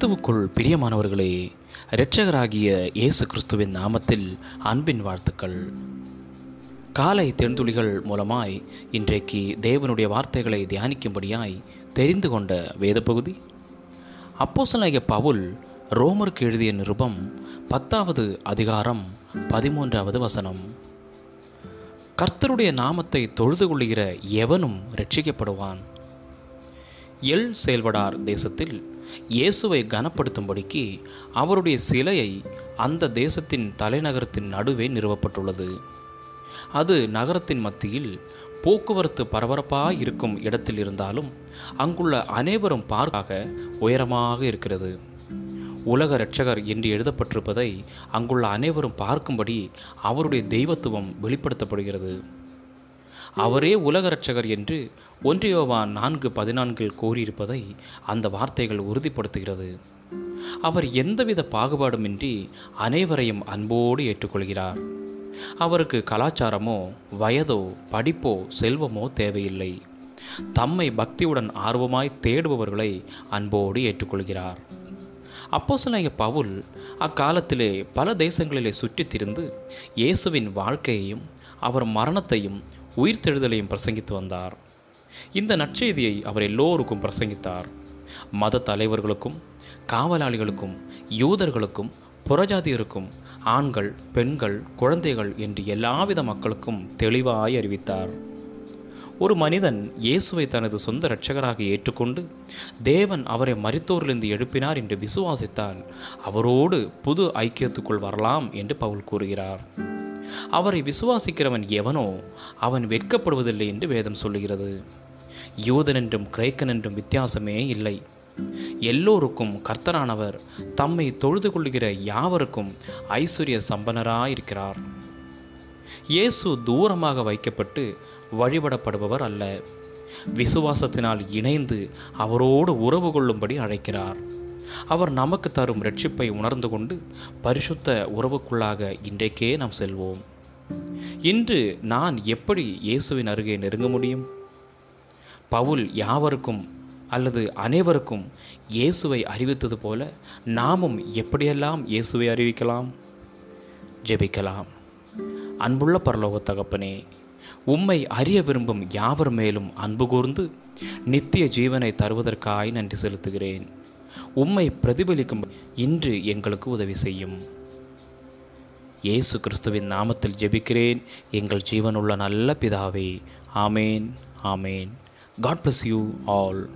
கிறிஸ்துவுக்குள் பிரியமானவர்களே இரட்சகராகிய இயேசு கிறிஸ்துவின் நாமத்தில் அன்பின் வாழ்த்துக்கள். காலை தென்துளிகள் மூலமாய் இன்றைக்கு தேவனுடைய வார்த்தைகளை தியானிக்கும்படியாய் தெரிந்து கொண்ட வேத பகுதி அப்போஸ்தலனாகிய பவுல் ரோமருக்கு எழுதிய நிருபம் பத்தாவது அதிகாரம் பதிமூன்றாவது வசனம். கர்த்தருடைய நாமத்தை தொழுது கொள்ளுகிற எவனும் ரட்சிக்கப்படுவான் எல் செயல்படார் தேசத்தில் இயேசுவை கனப்படுத்தும்படிக்கு அவருடைய சிலையை அந்த தேசத்தின் தலைநகரத்தின் நடுவே நிறுவப்பட்டுள்ளது. அது நகரத்தின் மத்தியில் போக்குவரத்து பரபரப்பாக இருக்கும் இடத்தில் இருந்தாலும் அங்குள்ள அனைவரும் பார்க்க உயரமாக இருக்கிறது. உலக இரட்சகர் என்று எழுதப்பட்டிருப்பதை அங்குள்ள அனைவரும் பார்க்கும்படி அவருடைய தெய்வத்துவம் வெளிப்படுத்தப்படுகிறது. அவரே உலக இரட்சகர் என்று ஒன்றியோவான் நான்கு பதினான்கில் கூறியிருப்பதை அந்த வார்த்தைகள் உறுதிப்படுத்துகிறது. அவர் எந்தவித பாகுபாடுமின்றி அனைவரையும் அன்போடு ஏற்றுக்கொள்கிறார். அவருக்கு கலாச்சாரமோ வயதோ படிப்போ செல்வமோ தேவையில்லை. தம்மை பக்தியுடன் ஆர்வமாய் தேடுபவர்களை அன்போடு ஏற்றுக்கொள்கிறார். அப்போசனாய பவுல் அக்காலத்திலே பல தேசங்களிலே சுற்றித் திரிந்து இயேசுவின் வாழ்க்கையையும் அவர் மரணத்தையும் உயிர்த்தெழுதலையும் பிரசங்கித்து வந்தார். இந்த நற்செய்தியை அவர் எல்லோருக்கும் பிரசங்கித்தார். மத தலைவர்களுக்கும் காவலாளிகளுக்கும் யூதர்களுக்கும் புறஜாதியருக்கும் ஆண்கள் பெண்கள் குழந்தைகள் என்று எல்லாவித மக்களுக்கும் தெளிவாய் அறிவித்தார். ஒரு மனிதன் இயேசுவை தனது சொந்த இரட்சகராக ஏற்றுக்கொண்டு தேவன் அவரை மருத்துவரிலிருந்து எழுப்பினார் என்று விசுவாசித்தால் அவரோடு புது ஐக்கியத்துக்குள் வரலாம் என்று பவுல் கூறுகிறார். அவரை விசுவாசிக்கிறவன் எவனோ அவன் வெட்கப்படுவதில்லை என்று வேதம் சொல்லுகிறது. யூதன் என்றும் கிரேக்கன் என்றும் வித்தியாசமே இல்லை. எல்லோருக்கும் கர்த்தரானவர் தம்மை தொழுது கொள்கிற யாவருக்கும் ஐஸ்வர்ய சம்பனராயிருக்கிறார். இயேசு தூரமாக வைக்கப்பட்டு வழிபடப்படுபவர் அல்ல. விசுவாசத்தினால் இணைந்து அவரோடு உறவு கொள்ளும்படி அழைக்கிறார். அவர் நமக்கு தரும் ரட்சிப்பை உணர்ந்து கொண்டு பரிசுத்த உறவுக்குள்ளாக இன்றைக்கே நாம் செல்வோம். இன்று நான் எப்படி இயேசுவின் அருகே நெருங்க முடியும்? பவுல் யாவருக்கும் அல்லது அனைவருக்கும் இயேசுவை அறிவித்தது போல நாமும் எப்படியெல்லாம் இயேசுவை அறிவிக்கலாம்? ஜெபிக்கலாம். அன்புள்ள பரலோக தகப்பனே உம்மை அறிய விரும்பும் யாவர் மேலும் அன்பு கூர்ந்து நித்திய ஜீவனை தருவதற்காய் நன்றி செலுத்துகிறேன். உம்மை பிரதிபலிக்கும் இன்று எங்களுக்கு உதவி செய்யும். இயேசு கிறிஸ்துவின் நாமத்தில் ஜெபிக்கிறேன். எங்கள் ஜீவனுள்ள நல்ல பிதாவே ஆமேன் ஆமேன். God bless you all